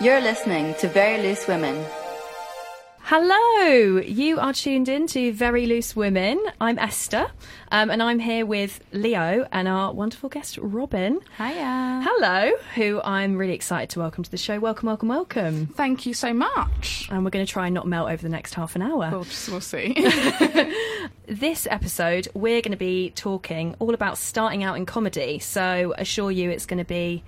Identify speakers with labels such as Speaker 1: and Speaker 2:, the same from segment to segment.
Speaker 1: You're listening to Very Loose Women.
Speaker 2: Hello, you are tuned in to Very Loose Women. I'm Esther, um, and I'm here with Leo and our wonderful guest Robin.
Speaker 3: Hiya.
Speaker 2: Hello, who I'm really excited to welcome to the show. Welcome, welcome, welcome.
Speaker 3: Thank you so much.
Speaker 2: And we're going to try and not melt over the next half an hour.
Speaker 3: We'll, just, we'll see.
Speaker 2: This episode, we're going to be talking all about starting out in comedy. So, assure you, it's going to be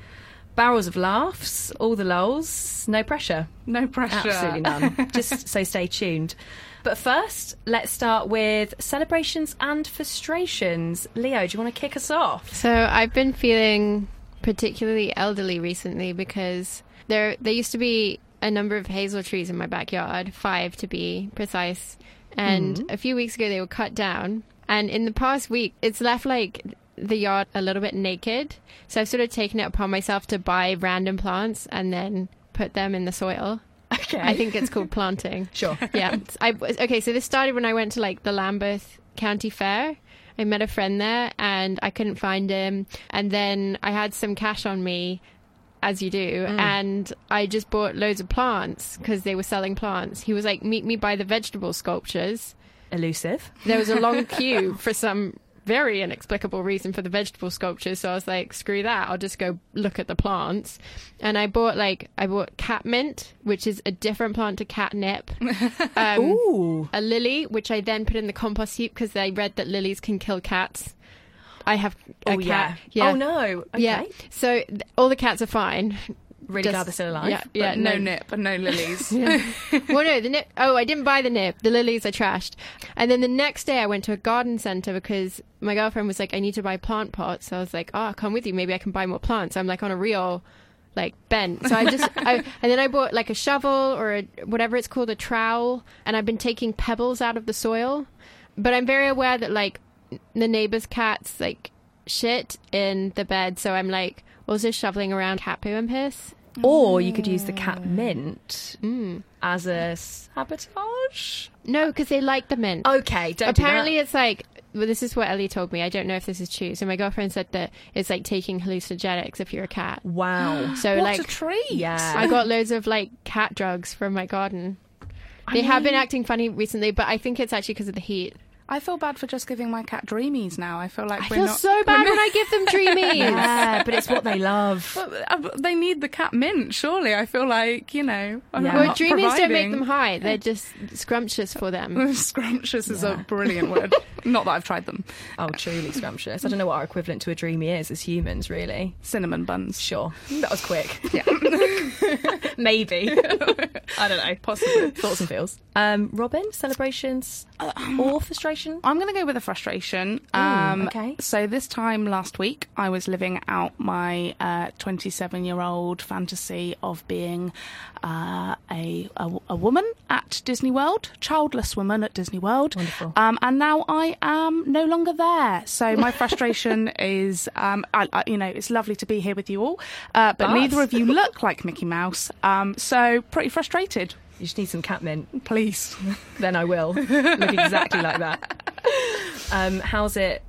Speaker 2: barrels of laughs, all the lols, no pressure.
Speaker 3: no pressure.
Speaker 2: Absolutely none. Just so stay tuned. But first, let's start with celebrations and frustrations. Leo, do you want to kick us off?
Speaker 4: So I've been feeling particularly elderly recently because there there used to be a number of hazel trees in my backyard, five to be precise. And mm. a few weeks ago they were cut down. And in the past week, it's left like the yard a little bit naked. So I've sort of taken it upon myself to buy random plants and then put them in the soil.
Speaker 2: Okay.
Speaker 4: I think it's called planting.
Speaker 2: Sure.
Speaker 4: yeah. I okay. So this started when I went to like the Lambeth County Fair. I met a friend there, and I couldn't find him. And then I had some cash on me, as you do, mm. and I just bought loads of plants because they were selling plants. He was like, "Meet me by the vegetable sculptures."
Speaker 2: Elusive.
Speaker 4: There was a long queue for some very inexplicable reason for the vegetable sculptures. So I was like, screw that. I'll just go look at the plants. And I bought like, I bought catmint, which is a different plant to catnip. Um,
Speaker 2: Ooh.
Speaker 4: a lily, which I then put in the compost heap because I read that lilies can kill cats. I have a
Speaker 2: Oh,
Speaker 4: cat.
Speaker 2: yeah. Oh, no. Okay.
Speaker 4: Yeah. So th- all the cats are fine.
Speaker 2: Really
Speaker 4: Just-
Speaker 2: glad they're still alive.
Speaker 4: Yeah.
Speaker 3: But
Speaker 4: Yeah.
Speaker 3: no, nip and no lilies.
Speaker 4: well, no, the nip. Oh, I didn't buy the nip. The lilies are trashed. And then the next day, I went to a garden center because my girlfriend was like, "I need to buy plant pots." So I was like, "Oh, I'll come with you. Maybe I can buy more plants." I'm like on a real like bent. So I just, I, and then I bought like a shovel or a, whatever it's called, a trowel, and I've been taking pebbles out of the soil. But I'm very aware that like the neighbor's cats like shit in the bed, so I'm like also shoveling around cat poo and piss.
Speaker 2: Or you could use the cat mint
Speaker 4: Mm.
Speaker 2: as a sabotage.
Speaker 4: No, because they like the mint.
Speaker 2: Okay, don't
Speaker 4: Apparently, it's like well, this is what Ellie told me. I don't know if this is true. So my girlfriend said that it's like taking hallucinogenics if you're a cat.
Speaker 2: Wow.
Speaker 4: So
Speaker 3: what
Speaker 4: like
Speaker 3: a treat.
Speaker 2: Yeah.
Speaker 4: I got loads of like cat drugs from my garden. They have been acting funny recently, but I think it's actually because of the heat.
Speaker 3: I feel bad for just giving my cat dreamies now. I feel like
Speaker 4: I
Speaker 3: we're
Speaker 4: feel
Speaker 3: not,
Speaker 4: so bad when I give them dreamies.
Speaker 2: yeah, but it's what they love.
Speaker 3: But, uh, they need the cat mint, surely. I feel like, you know. I'm
Speaker 2: Yeah.
Speaker 4: Well,
Speaker 3: not
Speaker 4: dreamies don't make them high. They're just scrumptious for them.
Speaker 3: Scrumptious is a brilliant word. not that I've tried them.
Speaker 2: Oh, truly scrumptious. I don't know what our equivalent to a dreamy is as humans, really.
Speaker 3: Cinnamon buns.
Speaker 2: Sure. That was quick.
Speaker 3: Yeah.
Speaker 2: Maybe. I don't know.
Speaker 3: Possibly.
Speaker 2: Thoughts and feels. Um, Robin, celebrations or frustration?
Speaker 3: I'm going to go with a frustration. Um,
Speaker 2: okay.
Speaker 3: So this time last week, I was living out my 27 year old fantasy of being uh, a, a a woman at Disney World, childless woman at Disney World.
Speaker 2: Wonderful.
Speaker 3: Um, and now I am no longer there. So my frustration is, um, I, I, you know, it's lovely to be here with you all, uh, but
Speaker 2: But-
Speaker 3: neither of you look like Mickey Mouse. Um, so pretty frustrated.
Speaker 2: You just need some catmint.
Speaker 3: Please.
Speaker 2: Then I will. Look exactly like that. Um, how's it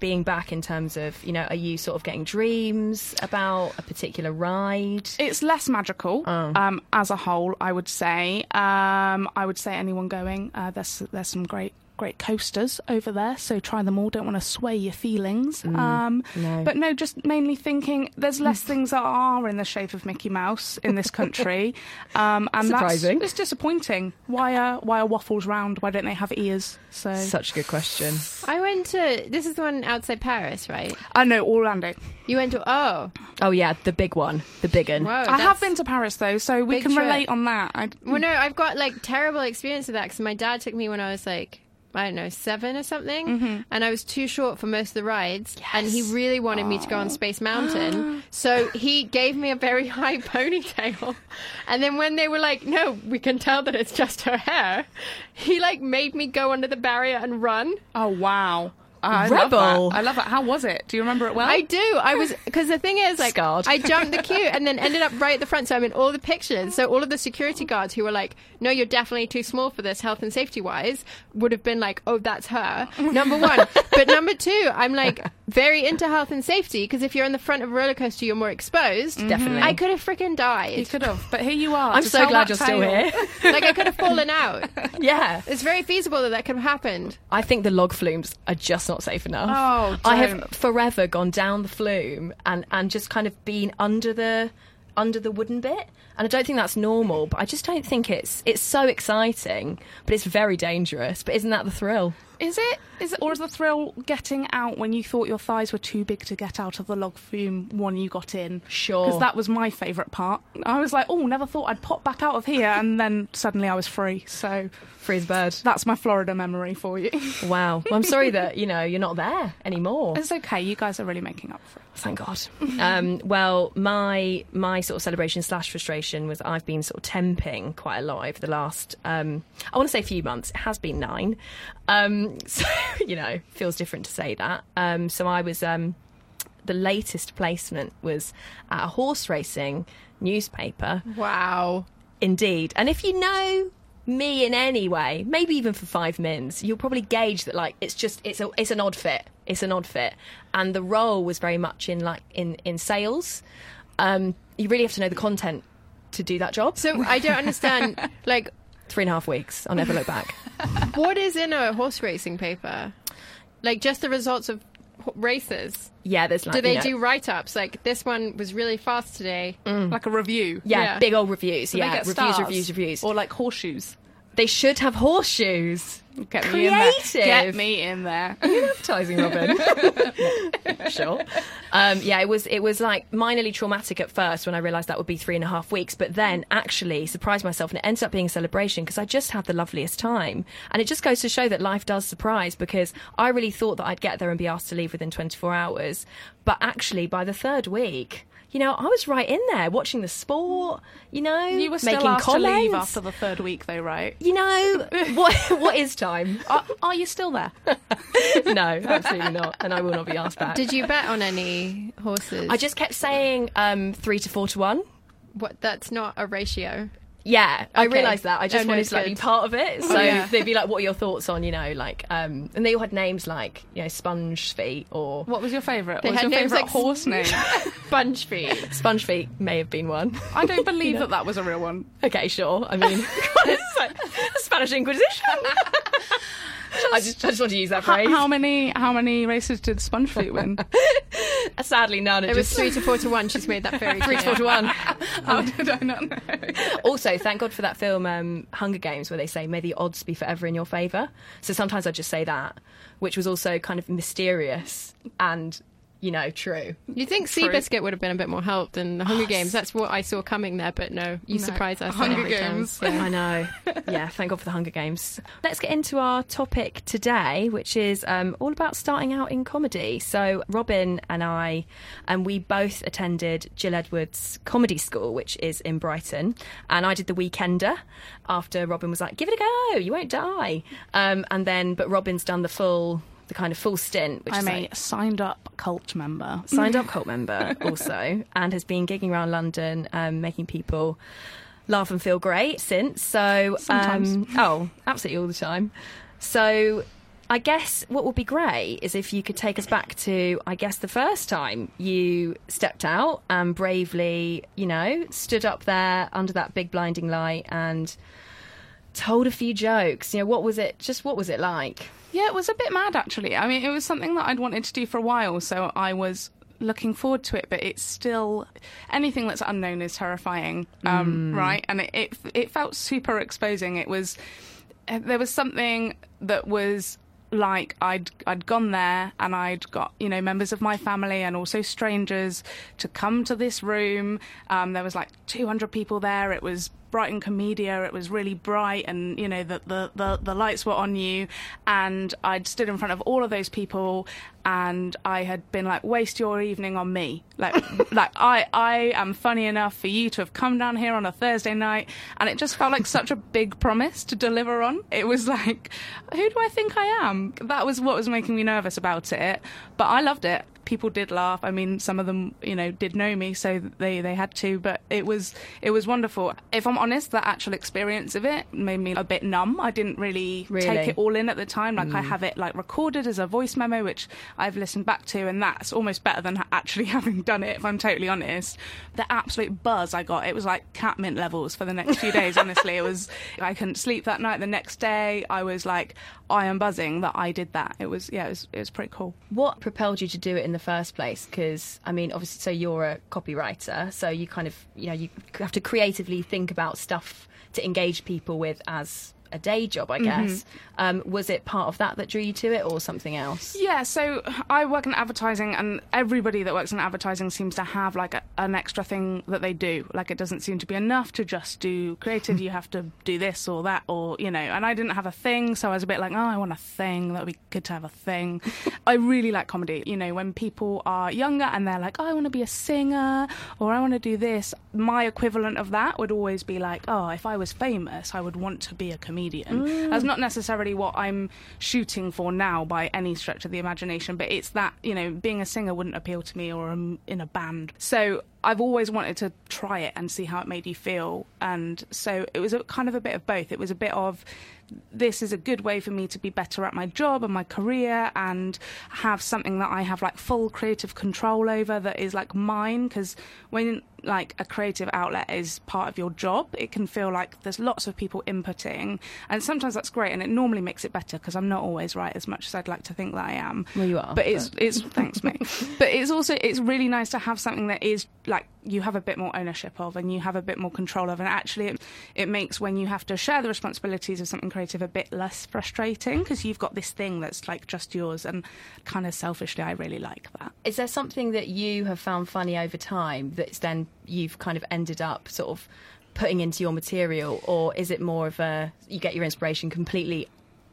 Speaker 2: being back in terms of, you know, are you sort of getting dreams about a particular ride?
Speaker 3: It's less magical
Speaker 2: Oh.
Speaker 3: um, as a whole, I would say. Um, I would say anyone going, uh, there's there's some great great coasters over there, so try them all. Don't want to sway your feelings. um,
Speaker 2: Mm. no.
Speaker 3: But no, just mainly thinking there's less things that are in the shape of Mickey Mouse in this country, um, and
Speaker 2: Surprising.
Speaker 3: that's it's disappointing. Why are why are waffles round? Why don't they have ears? So
Speaker 2: Such a good question.
Speaker 4: I went to this is the one outside Paris, right?
Speaker 3: I know Orlando.
Speaker 4: You went to oh,
Speaker 2: Oh, yeah, the big one, the big one.
Speaker 4: whoa!
Speaker 3: I have been to Paris though, so we can
Speaker 4: trip.
Speaker 3: relate on that. I,
Speaker 4: Well, no, I've got like terrible experience with that because my dad took me when I was like. I don't know, seven or something.
Speaker 3: Mm-hmm.
Speaker 4: And I was too short for most of the rides. Yes. And he really wanted me to go on Space Mountain. so he gave me a very high ponytail. And then when they were like, no, we can tell that it's just her hair, he like made me go under the barrier and run.
Speaker 3: Oh wow! I
Speaker 2: Rebel.
Speaker 3: Love that. I love that. How was it? Do you remember it well?
Speaker 4: I do. I was because the thing is, like,
Speaker 2: Scarred.
Speaker 4: I jumped the queue and then ended up right at the front. So I'm in all the pictures. So all of the security guards who were like, "No, you're definitely too small for this, health and safety wise," would have been like, "Oh, that's her." Number one, but number two, I'm like. Very into health and safety because if you're in the front of a roller coaster, you're more exposed. Mm-hmm.
Speaker 2: Definitely.
Speaker 4: I could have freaking died.
Speaker 3: You could have, but here you are.
Speaker 2: I'm so glad
Speaker 3: that
Speaker 2: you're still here.
Speaker 4: like I could have fallen out.
Speaker 2: yeah.
Speaker 4: It's very feasible that that could have happened.
Speaker 2: I think the log flumes are just not safe enough.
Speaker 3: Oh,
Speaker 2: I have forever gone down the flume and, and just kind of been under the under the wooden bit. And I don't think that's normal, but I just don't think it's it's so exciting, but it's very dangerous. But isn't that the thrill?
Speaker 3: Is it? Is it? Or is the thrill getting out when you thought your thighs were too big to get out of the log flume when you got in?
Speaker 2: Sure.
Speaker 3: Because that was my favourite part. I was like, oh, never thought I'd pop back out of here, and then suddenly I was free. So
Speaker 2: Free as bird.
Speaker 3: that's my Florida memory for you.
Speaker 2: Wow. Well, I'm sorry that you know you're not there anymore.
Speaker 3: it's okay. You guys are really making up for it.
Speaker 2: Thank God. Um, well, my my sort of celebration slash frustration was I've been sort of temping quite a lot over the last um, I want to say a few months. It has been nine, um, so you know feels different to say that. Um, so I was um, the latest placement was at a horse racing newspaper.
Speaker 4: Wow.
Speaker 2: Indeed. And if you know me in any way, maybe even for five mins, you'll probably gauge that like it's just it's a it's an odd fit. It's an odd fit. And the role was very much in like in in sales. Um, you really have to know the content to do that job.
Speaker 4: So I don't understand. like,
Speaker 2: Three and a half weeks. I'll never look back.
Speaker 4: what is in a horse racing paper? Like, just the results of races.
Speaker 2: Yeah, there's like
Speaker 4: Do they
Speaker 2: you know-
Speaker 4: do write-ups? Like, this one was really fast today. Mm.
Speaker 3: Like a review.
Speaker 2: yeah,
Speaker 4: yeah.
Speaker 2: big old reviews.
Speaker 3: Do they
Speaker 2: yeah,
Speaker 3: get
Speaker 2: reviews,
Speaker 3: stars?
Speaker 2: reviews, reviews.
Speaker 3: Or like horseshoes.
Speaker 2: They should have horseshoes.
Speaker 3: Get me in there.
Speaker 2: Creative.
Speaker 3: Get me in there.
Speaker 2: advertising, Robin. sure. Um, yeah, it was it was like minorly traumatic at first when I realised that would be three and a half weeks, but then actually surprised myself, and it ended up being a celebration because I just had the loveliest time, and it just goes to show that life does surprise because I really thought that I'd get there and be asked to leave within 24 hours, but actually by the third week. You know, I was right in there watching the sport. You know,
Speaker 3: You were still
Speaker 2: making
Speaker 3: asked
Speaker 2: comments.
Speaker 3: to leave after the third week, though, right?
Speaker 2: You know what? What is time?
Speaker 3: Are, are you still there?
Speaker 2: no, absolutely not, and I will not be asked back.
Speaker 4: Did you bet on any horses?
Speaker 2: I just kept saying um, three to four to one.
Speaker 4: What? That's not a ratio.
Speaker 2: Yeah, I realised that. I just
Speaker 4: Oh, no,
Speaker 2: wanted
Speaker 4: it's
Speaker 2: to like, be part of it. So
Speaker 3: yeah.
Speaker 2: they'd be like, "What are your thoughts on you know like?" Um, and they all had names like you know Sponge Feet or
Speaker 3: What was your favourite?
Speaker 4: They
Speaker 3: What was
Speaker 4: had
Speaker 3: your
Speaker 4: names
Speaker 3: favourite
Speaker 4: like-
Speaker 3: horse name?
Speaker 4: Sponge feet.
Speaker 2: Sponge Feet may have been one.
Speaker 3: I don't believe that that was a real one.
Speaker 2: okay, sure. I mean, like Spanish Inquisition. I just, I just want to use that phrase.
Speaker 3: how many how many races did Sponge Feet win?
Speaker 2: Sadly, none. It,
Speaker 4: It was
Speaker 2: just
Speaker 4: three to four to one. She's made that very
Speaker 2: three to four to one.
Speaker 3: How did I not know?
Speaker 2: also, thank God for that film um, Hunger Games, where they say, "May the odds be forever in your favour." So sometimes I just say that, which was also kind of mysterious and, you know, true.
Speaker 4: You think
Speaker 3: True.
Speaker 4: Seabiscuit would have been a bit more help than the Hunger Games? That's what I saw coming there, but no, you
Speaker 3: No.
Speaker 4: surprise us.
Speaker 3: Hunger. Games.
Speaker 4: Yeah.
Speaker 2: I know. Yeah, thank God for the Hunger Games. Let's get into our topic today, which is um, all about starting out in comedy. So, Robin and I, and we both attended Jill Edwards Comedy School, which is in Brighton. And I did the Weekender after Robin was like, give it a go, you won't die. Um, and then, but Robin's done the full, the kind of full stint, which
Speaker 3: I'm a signed up cult member.
Speaker 2: signed up cult member also and has been gigging around London, um, making people laugh and feel great since. So,
Speaker 3: Sometimes.
Speaker 2: um, oh, absolutely all the time. So, I guess what would be great is if you could take us back to, I guess, the first time you stepped out and bravely, you know, stood up there under that big blinding light and told a few jokes. You know, what was it? Just what was it like?
Speaker 3: Yeah, it was a bit mad actually. I mean, it was something that I'd wanted to do for a while, so I was looking forward to it. But it's still anything that's unknown is terrifying, um, right? And it, it it felt super exposing. It was uh, there was something that was like I'd I'd gone there and I'd got you know members of my family and also strangers to come to this room. Um, there was like 200 people there. It was Brighton Komedia. It was really bright and you know the, the the the lights were on you. And I'd stood in front of all of those people and I had been like waste your evening on me. Like like I I am funny enough for you to have come down here on a Thursday night and it just felt like such a big promise to deliver on. It was like who do I think I am? That was what was making me nervous about it, but I loved it. People did laugh. I mean, some of them, you know, did know me, so they they had to. But it was it was wonderful. If I'm honest, the actual experience of it made me a bit numb. I didn't really,
Speaker 2: Really?
Speaker 3: take it all in at the time. Like I mm. have it like recorded as a voice memo, which I've listened back to, and that's almost better than actually having done it. If I'm totally honest, the absolute buzz I got, it was like catmint levels for the next few days. Honestly, it was. I couldn't sleep that night. The next day, I was like, I am buzzing that I did that. It was yeah, it was it was pretty cool.
Speaker 2: What propelled you to do it in the first place? Because I mean, obviously, so you're a copywriter, so you kind of you know you have to creatively think about stuff to engage people with as a day job, I guess. Um, was it part of that that drew you to it, or something else?
Speaker 3: Yeah, so I work in advertising, and everybody that works in advertising seems to have like a, an extra thing that they do. Like it doesn't seem to be enough to just do creative. you have to do this or that, or you know. And I didn't have a thing, so I was a bit like, oh, I want a thing. That would be good to have a thing. I really like comedy. You know, when people are younger and they're like, oh, I want to be a singer, or I want to do this. My equivalent of that would always be like, oh, if I was famous, I would want to be a comedian. That's not necessarily what I'm shooting for now by any stretch of the imagination, but it's that, you know, being a singer wouldn't appeal to me or um, in a band. So I've always wanted to try it and see how it made you feel. And so it was a, kind of a bit of both. It was a bit of this is a good way for me to be better at my job and my career and have something that I have like full creative control over that is like mine because when like a creative outlet is part of your job it can feel like there's lots of people inputting and sometimes that's great and it normally makes it better because I'm not always right as much as I'd like to think that I am
Speaker 2: Well, you are,
Speaker 3: but it's it's thanks mate but it's also it's really nice to have something that is like you have a bit more ownership of and you have a bit more control of. And actually it, it makes when you have to share the responsibilities of something creative a bit less frustrating because you've got this thing that's like just yours and kind of selfishly I really like that.
Speaker 2: Is there something that you have found funny over time that's then you've kind of ended up sort of putting into your material, or is it more of a you get your inspiration completely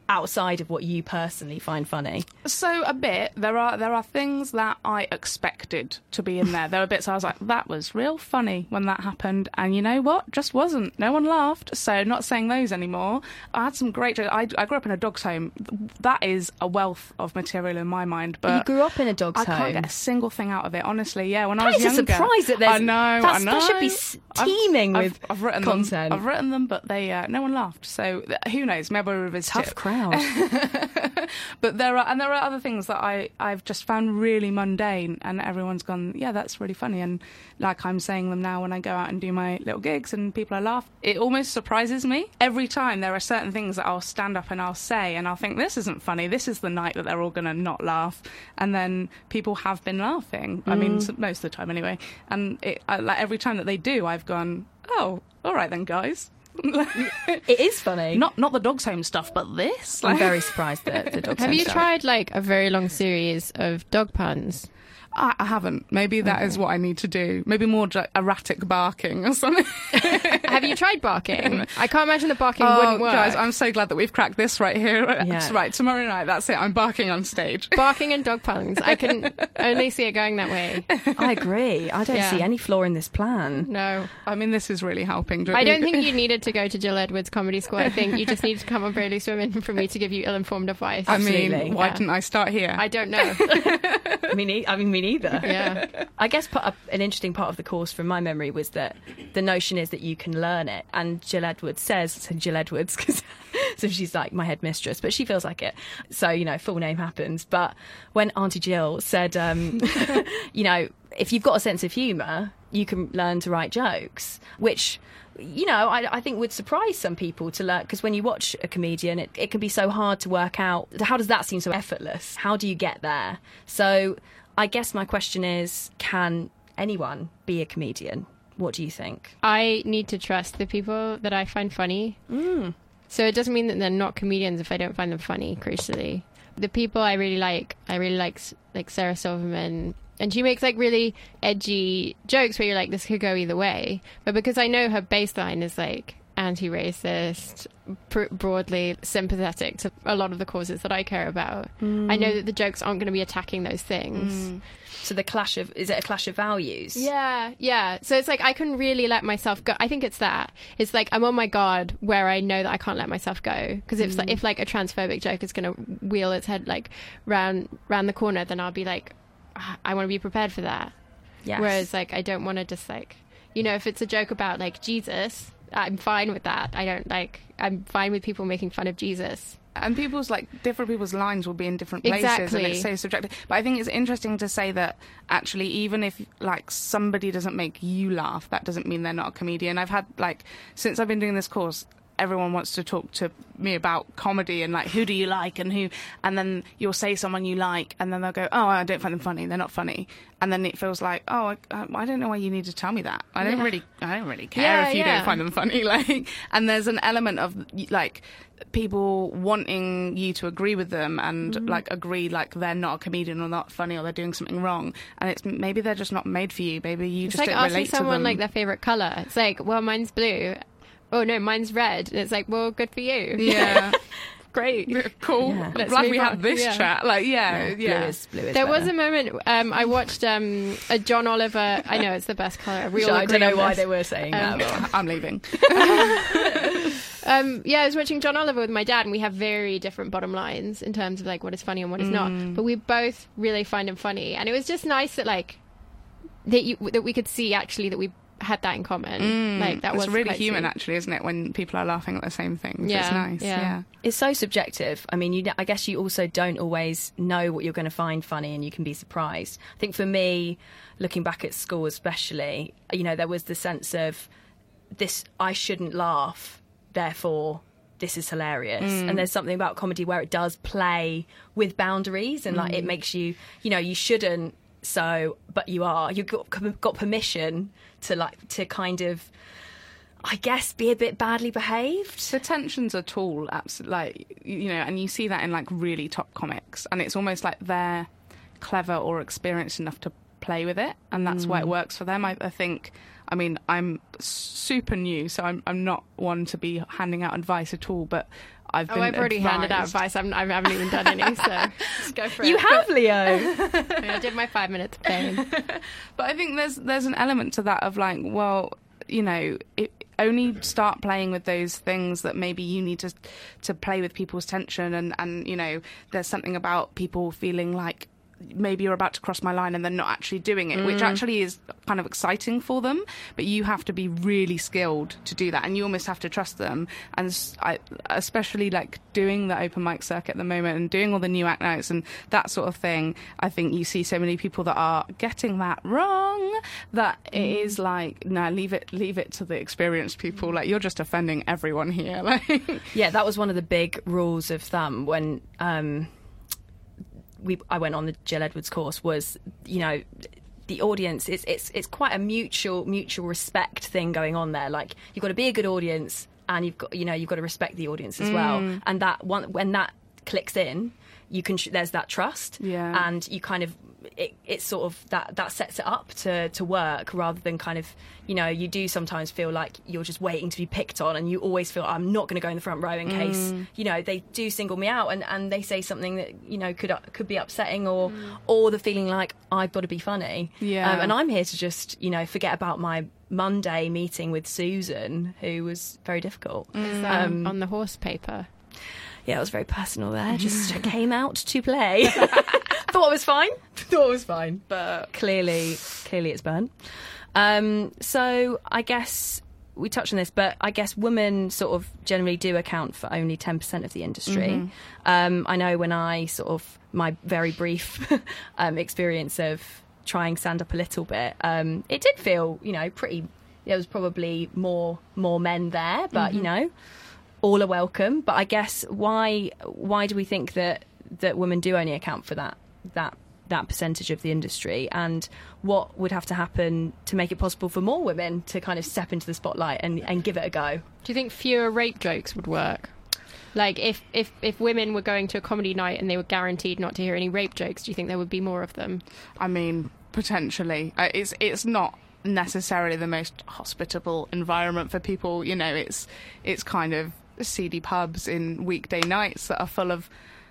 Speaker 2: outside of what you personally find funny?
Speaker 3: So a bit. There are there are things that I expected to be in there. There were bits I was like, that was real funny when that happened, and you know what? Just wasn't. No one laughed. So not saying those anymore. I had some great. I, I grew up in a dog's home. That is a wealth of material in my mind. But
Speaker 2: you grew up in a dog's
Speaker 3: I
Speaker 2: home.
Speaker 3: I can't get a single thing out of it. Honestly, yeah. When I
Speaker 2: That
Speaker 3: was
Speaker 2: is a
Speaker 3: younger,
Speaker 2: surprise that there's-
Speaker 3: I know. I know.
Speaker 2: that should be
Speaker 3: I've-
Speaker 2: teeming
Speaker 3: I've,
Speaker 2: with
Speaker 3: I've written
Speaker 2: content.
Speaker 3: Them, I've written them, but they uh, no one laughed. So who knows? Maybe we'll revisit
Speaker 2: Tough
Speaker 3: it.
Speaker 2: crowd.
Speaker 3: but there are and there are other things that I I've just found really mundane, and everyone's gone, yeah, that's really funny, and like I'm saying them now when I go out and do my little gigs, and people are laugh. It almost surprises me every time. There are certain things that I'll stand up and I'll say, and I'll think this isn't funny. This is the night that they're all going to not laugh, and then people have been laughing. I mean, mm. most of the time anyway. And it, I, like every time that they do, I've gone, oh, all right then, guys.
Speaker 2: It is funny.
Speaker 3: not not the dogs home stuff, but this.
Speaker 2: I'm very surprised that the dog's
Speaker 4: Have
Speaker 2: home
Speaker 4: you
Speaker 2: stuff.
Speaker 4: tried like a very long series of dog puns?
Speaker 3: I, I haven't. Maybe that is what I need to do. Maybe more like erratic barking or something.
Speaker 4: Have you tried barking? I can't imagine the barking
Speaker 3: oh,
Speaker 4: wouldn't work.
Speaker 3: guys, I'm so glad that we've cracked this right here.
Speaker 2: Yeah.
Speaker 3: Right, tomorrow night, that's it. I'm barking on stage.
Speaker 4: barking and dog puns. I can only see it going that way.
Speaker 2: I agree. I don't
Speaker 4: Yeah.
Speaker 2: see any flaw in this plan.
Speaker 4: No.
Speaker 3: I mean, this is really helping.
Speaker 4: I don't think you needed to go to Jill Edwards Comedy School. I think you just needed to come on Barely Swimming for me to give you ill-informed advice.
Speaker 3: I
Speaker 2: Absolutely,
Speaker 3: mean, why
Speaker 2: yeah.
Speaker 3: didn't I start here?
Speaker 4: I don't know.
Speaker 2: me ne- I mean, me neither.
Speaker 4: Yeah.
Speaker 2: I guess an interesting part of the course from my memory was that the notion is that you can learn it. And Jill Edwards says, so Jill Edwards, because so she's like my headmistress, but she feels like it. So, you know, full name happens. But when Auntie Jill said, um, you know, if you've got a sense of humour, you can learn to write jokes, which you know, I, I think would surprise some people to learn because when you watch a comedian, it, it can be so hard to work out how does that seem so effortless? How do you get there? So, I guess my question is can anyone be a comedian? What do you think?
Speaker 4: I need to trust the people that I find funny. Mm. So it doesn't mean that they're not comedians if I don't find them funny, crucially. The people I really like, I really like like Sarah Silverman. And she makes like really edgy jokes where you're like, this could go either way. But because I know her baseline is like anti racist, pr- broadly sympathetic to a lot of the causes that I care about, mm. I know that the jokes aren't going to be attacking those things. Mm.
Speaker 2: So the clash of is it a clash of values?
Speaker 4: Yeah, yeah. So it's like I can really let myself go. I think it's that. It's like I'm on my guard where I know that I can't let myself go because if like, mm. if like a transphobic joke is going to wheel its head like round round the corner, then I'll be like, ah, I want to be prepared for that.
Speaker 2: Yes.
Speaker 4: Whereas like I don't want to just like you know if it's a joke about like Jesus, I'm fine with that. I don't like I'm fine with people making fun of Jesus.
Speaker 3: and people's like different people's lines will be in different places
Speaker 4: Exactly.
Speaker 3: and it's so subjective but i think it's interesting to say that actually even if like somebody doesn't make you laugh that doesn't mean they're not a comedian i've had like since i've been doing this course everyone wants to talk to me about comedy and like who do you like and who and then you'll say someone you like and then they'll go oh i don't find them funny they're not funny and then it feels like oh i, I don't know why you need to tell me that i don't
Speaker 4: Yeah.
Speaker 3: really i don't really care
Speaker 4: Yeah,
Speaker 3: if you
Speaker 4: yeah.
Speaker 3: don't find them funny like and there's an element of like people wanting you to agree with them and
Speaker 4: Mm-hmm.
Speaker 3: like agree like they're not a comedian or not funny or they're doing something wrong and it's maybe they're just not made for you maybe you
Speaker 4: It's
Speaker 3: just
Speaker 4: like
Speaker 3: don't
Speaker 4: asking
Speaker 3: relate to
Speaker 4: someone like their favorite color. It's like, well, mine's blue. Oh no, mine's red. And it's like, well, good for you.
Speaker 3: yeah
Speaker 4: great.
Speaker 3: cool
Speaker 2: Yeah.
Speaker 3: Glad
Speaker 4: move
Speaker 3: we had
Speaker 4: on.
Speaker 3: this
Speaker 4: Yeah.
Speaker 3: chat like yeah yeah,
Speaker 2: Blue is blue is
Speaker 4: There was a moment um, I watched um, a John Oliver. I know it's the best color. We all
Speaker 2: Sure, I
Speaker 4: agree
Speaker 2: don't know
Speaker 4: on
Speaker 2: why
Speaker 4: this.
Speaker 2: they were saying
Speaker 4: Um,
Speaker 2: that. but-
Speaker 3: i'm leaving
Speaker 4: Um, yeah, I was watching John Oliver with my dad, and we have very different bottom lines in terms of like what is funny and what is
Speaker 3: Mm.
Speaker 4: not. But we both really find him funny, and it was just nice that like that you that we could see actually that we had that in common. Like that
Speaker 3: it's
Speaker 4: was
Speaker 3: Mm. really human
Speaker 4: sweet.
Speaker 3: actually isn't it when people are laughing at the same things it's nice
Speaker 4: yeah.
Speaker 3: yeah.
Speaker 2: It's so subjective. I mean, you, I guess you also don't always know what you're going to find funny, and you can be surprised. I think for me, looking back at school, especially, you know, there was the sense of this: I shouldn't laugh, therefore. This is hilarious, and there's something about comedy where it does play with boundaries, and like it makes you, you know, you shouldn't. So, but you are. You've got, got permission to like to kind of, I guess, be a bit badly behaved.
Speaker 3: the tension's are tall, absolutely like you know and you see that in like really top comics and it's almost like they're clever or experienced enough to play with it and that's why it mm. works for them I, I think i mean i'm super new so I'm, I'm not one to be handing out advice at all but i've oh, been
Speaker 4: Oh, I've already handed out advice. I'm, I haven't even done any, so just go for it.
Speaker 2: You have, Leo.
Speaker 4: I, mean, I did my five minutes of fame.
Speaker 3: But I think there's there's an element to that of like, well, you know, it, only start playing with those things that maybe you need to to play with people's tension and and you know, there's something about people feeling like maybe you're about to cross my line and they're not actually doing it, which actually is kind of exciting for them. But you have to be really skilled to do that, and you almost have to trust them. And I, especially like doing the open mic circuit at the moment and doing all the new act nights and that sort of thing. I think you see so many people that are getting that wrong that it is like, no, leave it, leave it to the experienced people. Like you're just offending everyone here. Like,
Speaker 2: Yeah, that was one of the big rules of thumb when um, we I went on the Jill Edwards course. Was you know the audience? It's it's it's quite a mutual mutual respect thing going on there. Like you've got to be a good audience, and you've got you know you've got to respect the audience as well. Mm. And that one when that clicks in, you can sh- there's that trust,
Speaker 3: Yeah.
Speaker 2: and you kind of it, it's sort of that that sets it up to to work rather than kind of you know you do sometimes feel like you're just waiting to be picked on and you always feel I'm not going to go in the front row in case you know they do single me out and and they say something that you know could could be upsetting or or the feeling like I've got to be funny
Speaker 3: Yeah.
Speaker 2: um, and I'm here to just you know forget about my Monday meeting with Susan who was very difficult
Speaker 4: Um, on the horse paper.
Speaker 2: Yeah, it was very personal there. Just came out to play. Thought it was fine. Thought it was fine, but clearly, clearly it's burnt. Um, so I guess we touched on this, but I guess women sort of generally do account for only ten percent of the industry. Um, I know when I sort of my very brief um, experience of trying stand up a little bit, um, it did feel you know pretty. There was probably more more men there, but you know all are welcome. But I guess why why do we think that that women do only account for that that that percentage of the industry, and what would have to happen to make it possible for more women to kind of step into the spotlight and, and give it a go?
Speaker 4: Do you think fewer rape jokes would work? Like if, if if women were going to a comedy night and they were guaranteed not to hear any rape jokes, do you think there would be more of them?
Speaker 3: I mean, potentially, uh, it's it's not necessarily the most hospitable environment for people. You know, it's it's kind of seedy pubs in weekday nights that are full of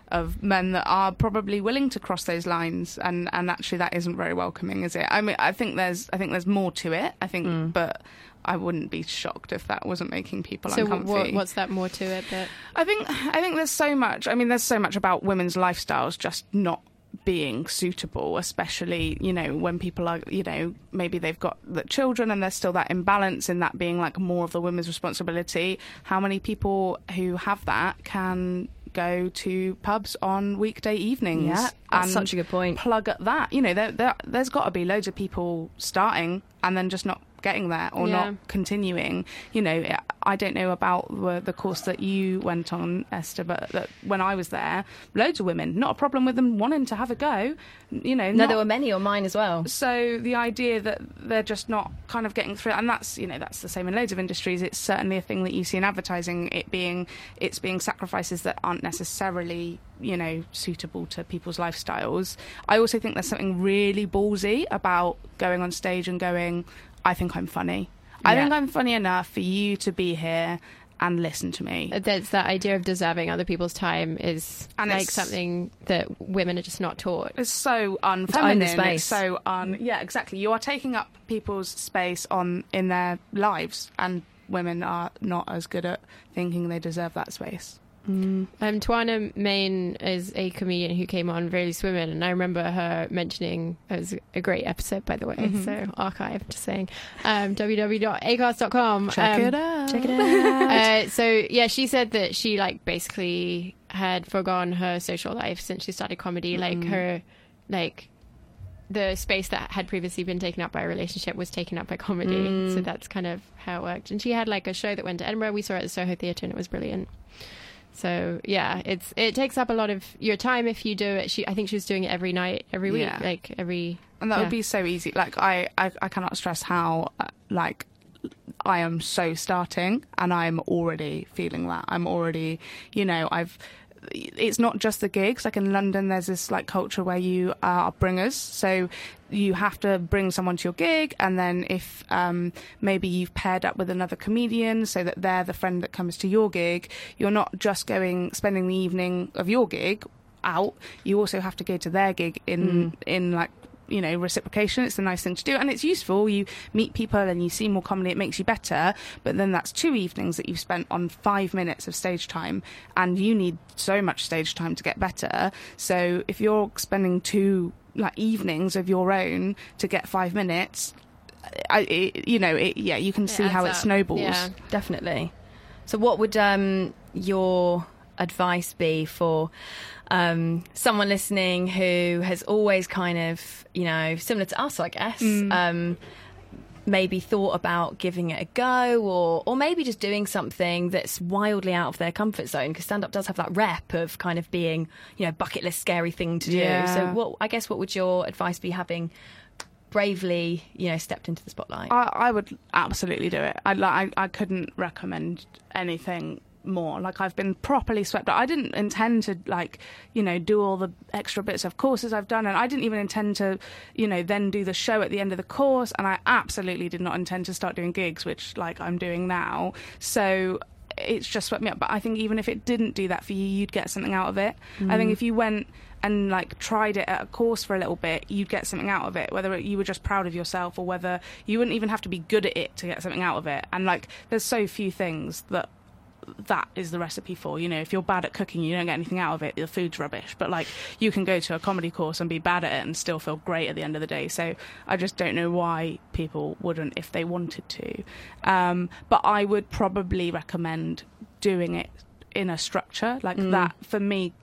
Speaker 3: of men that are probably willing to cross those lines, and and actually that isn't very welcoming, is it? I mean, I think there's I think there's more to it. I think, mm. but. I wouldn't be shocked if that wasn't making people uncomfortable.
Speaker 4: So
Speaker 3: uncomfy.
Speaker 4: what, what's that more to it? That
Speaker 3: I think I think there's so much. I mean, there's so much about women's lifestyles just not being suitable, especially, you know, when people are, you know, maybe they've got the children and there's still that imbalance in that being like more of the women's responsibility. How many people who have that can go to pubs on weekday evenings?
Speaker 2: Yeah, that's
Speaker 3: and
Speaker 2: such a good point.
Speaker 3: Plug at that. You know, there, there, there's got to be loads of people starting and then just not getting there or
Speaker 4: Yeah.
Speaker 3: not continuing. You know, I don't know about the, the course that you went on, Esther, but that when I was there, loads of women, not a problem with them wanting to have a go. You know,
Speaker 2: No,
Speaker 3: not-
Speaker 2: there were many on mine as well.
Speaker 3: so the idea that they're just not kind of getting through, and that's you know that's the same in loads of industries. It's certainly a thing that you see in advertising. It being it's being sacrifices that aren't necessarily you know suitable to people's lifestyles. I also think there's something really ballsy about going on stage and going, I think I'm funny. I
Speaker 2: Yeah.
Speaker 3: think I'm funny enough for you to be here and listen to me.
Speaker 4: That's that idea of deserving other people's time is
Speaker 3: And
Speaker 4: like something that women are just not taught.
Speaker 3: It's so unfeminine. It's,
Speaker 2: space.
Speaker 3: so un. Yeah, exactly. You are taking up people's space on in their lives, and women are not as good at thinking they deserve that space.
Speaker 4: Um, Twayna Mayne is a comedian who came on Very Women, and I remember her mentioning it was a great episode, by the way.
Speaker 3: Mm-hmm.
Speaker 4: So archive, just saying. Um, www.acast.com.
Speaker 3: Check
Speaker 4: um,
Speaker 3: it out.
Speaker 2: Check it out.
Speaker 4: Uh, so yeah, she said that she like basically had forgone her social life since she started comedy. Like
Speaker 3: Mm.
Speaker 4: her, like the space that had previously been taken up by a relationship was taken up by comedy.
Speaker 3: Mm.
Speaker 4: So that's kind of how it worked. And she had like a show that went to Edinburgh. We saw it at the Soho Theatre, and it was brilliant. So yeah, it's it takes up a lot of your time if you do it. She, I think she was doing it every night, every week,
Speaker 3: Yeah.
Speaker 4: like every.
Speaker 3: And that
Speaker 4: Yeah.
Speaker 3: would be so easy. Like I, I, I cannot stress how uh, like I am so starting, and I'm already feeling that. I'm already, you know, I've. It's not just the gigs. Like in London, there's this like culture where you are bringers, so you have to bring someone to your gig, and then if um, maybe you've paired up with another comedian, so that they're the friend that comes to your gig, you're not just going spending the evening of your gig out. You also have to go to their gig in in like you know reciprocation it's a nice thing to do and it's useful you meet people and you see more comedy it makes you better but then that's two evenings that you've spent on five minutes of stage time and you need so much stage time to get better so if you're spending two like evenings of your own to get five minutes I, it, you know it, yeah you can see
Speaker 4: adds
Speaker 3: how it
Speaker 4: up.
Speaker 3: snowballs
Speaker 4: Yeah.
Speaker 2: Definitely. So, what would um, your advice be for um, someone listening who has always kind of, you know, similar to us, I guess, um, maybe thought about giving it a go or, or maybe just doing something that's wildly out of their comfort zone? Because stand up does have that rep of kind of being, you know, bucket list scary thing to do.
Speaker 3: Yeah.
Speaker 2: So, what I guess, what would your advice be having bravely, you know, stepped into the spotlight?
Speaker 3: I, I would absolutely do it. I like. I, I couldn't recommend anything more. Like I've been properly swept up. I didn't intend to like you know do all the extra bits of courses I've done, and I didn't even intend to you know then do the show at the end of the course. And I absolutely did not intend to start doing gigs, which like I'm doing now. So. It's just swept me up, but I think even if it didn't do that for you, you'd get something out of it. I think mm. if you went and like tried it at a course for a little bit, you'd get something out of it. Whether you were just proud of yourself or whether you wouldn't even have to be good at it to get something out of it. And like, there's so few things that that is the recipe for. You know, if you're bad at cooking, you don't get anything out of it. The food's rubbish. But like, you can go to a comedy course and be bad at it and still feel great at the end of the day. So I just don't know why people wouldn't if they wanted to. Um, but I would probably recommend doing it in a structure like that. For me,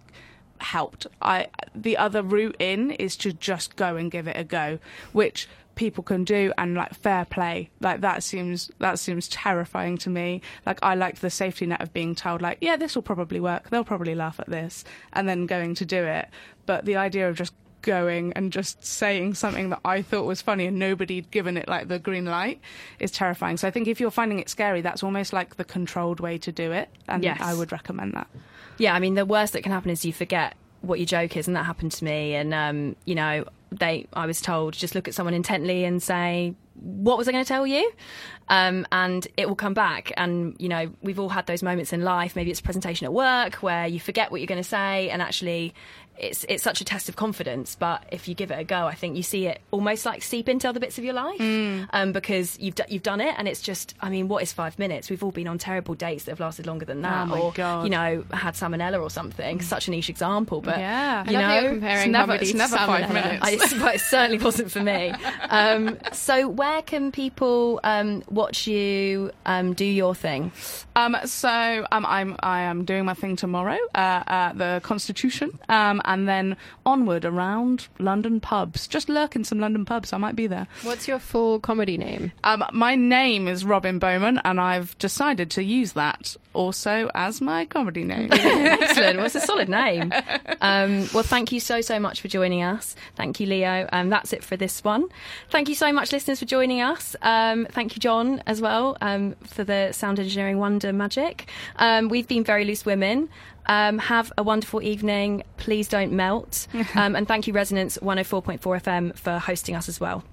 Speaker 3: helped. I the other route in is to just go and give it a go, which people can do and like fair play. Like that seems that seems terrifying to me. Like I like the safety net of being told like, yeah, this will probably work. They'll probably laugh at this and then going to do it. But the idea of just going and just saying something that I thought was funny and nobody'd given it like the green light is terrifying. So I think if you're finding it scary, that's almost like the controlled way to do it. And
Speaker 2: Yes.
Speaker 3: I would recommend that.
Speaker 2: Yeah, I mean, the worst that can happen is you forget what your joke is, and that happened to me. And um, you know, they I was told just look at someone intently and say what was I going to tell you? Um, and it will come back. And, you know, we've all had those moments in life. Maybe it's a presentation at work where you forget what you're going to say and actually it's it's such a test of confidence. But if you give it a go, I think you see it almost like seep into other bits of your life
Speaker 3: Mm.
Speaker 2: um, because you've d- you've done it, and it's just I mean, what is five minutes? We've all been on terrible dates that have lasted longer than that,
Speaker 3: Oh
Speaker 2: or
Speaker 3: God.
Speaker 2: you know, had salmonella or something. Such a niche example, but
Speaker 3: Yeah.
Speaker 2: you
Speaker 4: I love that you're
Speaker 2: know,
Speaker 4: comparing
Speaker 3: it's never- it's never five minutes.
Speaker 2: I, but it certainly wasn't for me. Um, so, where can people um, watch you um, do your thing?
Speaker 3: Um, so um, I'm I am doing my thing tomorrow uh, at the Constitution, um, and then onward around London pubs. Just lurk in some London pubs. I might be there.
Speaker 4: What's your full comedy name?
Speaker 3: Um, my name is Robin Bowman, and I've decided to use that also as my comedy name.
Speaker 2: Excellent. Well, it's a solid name. Um, well, thank you so, so much for joining us. Thank you, Leo. Um, that's it for this one. Thank you so much, listeners, for joining us. Um, thank you, John, as well, um, for the sound engineering wonder magic. Um, we've been Very Loose Women. Um, have a wonderful evening. Please don't melt. Um, and thank you, Resonance 104.4 FM, for hosting us as well.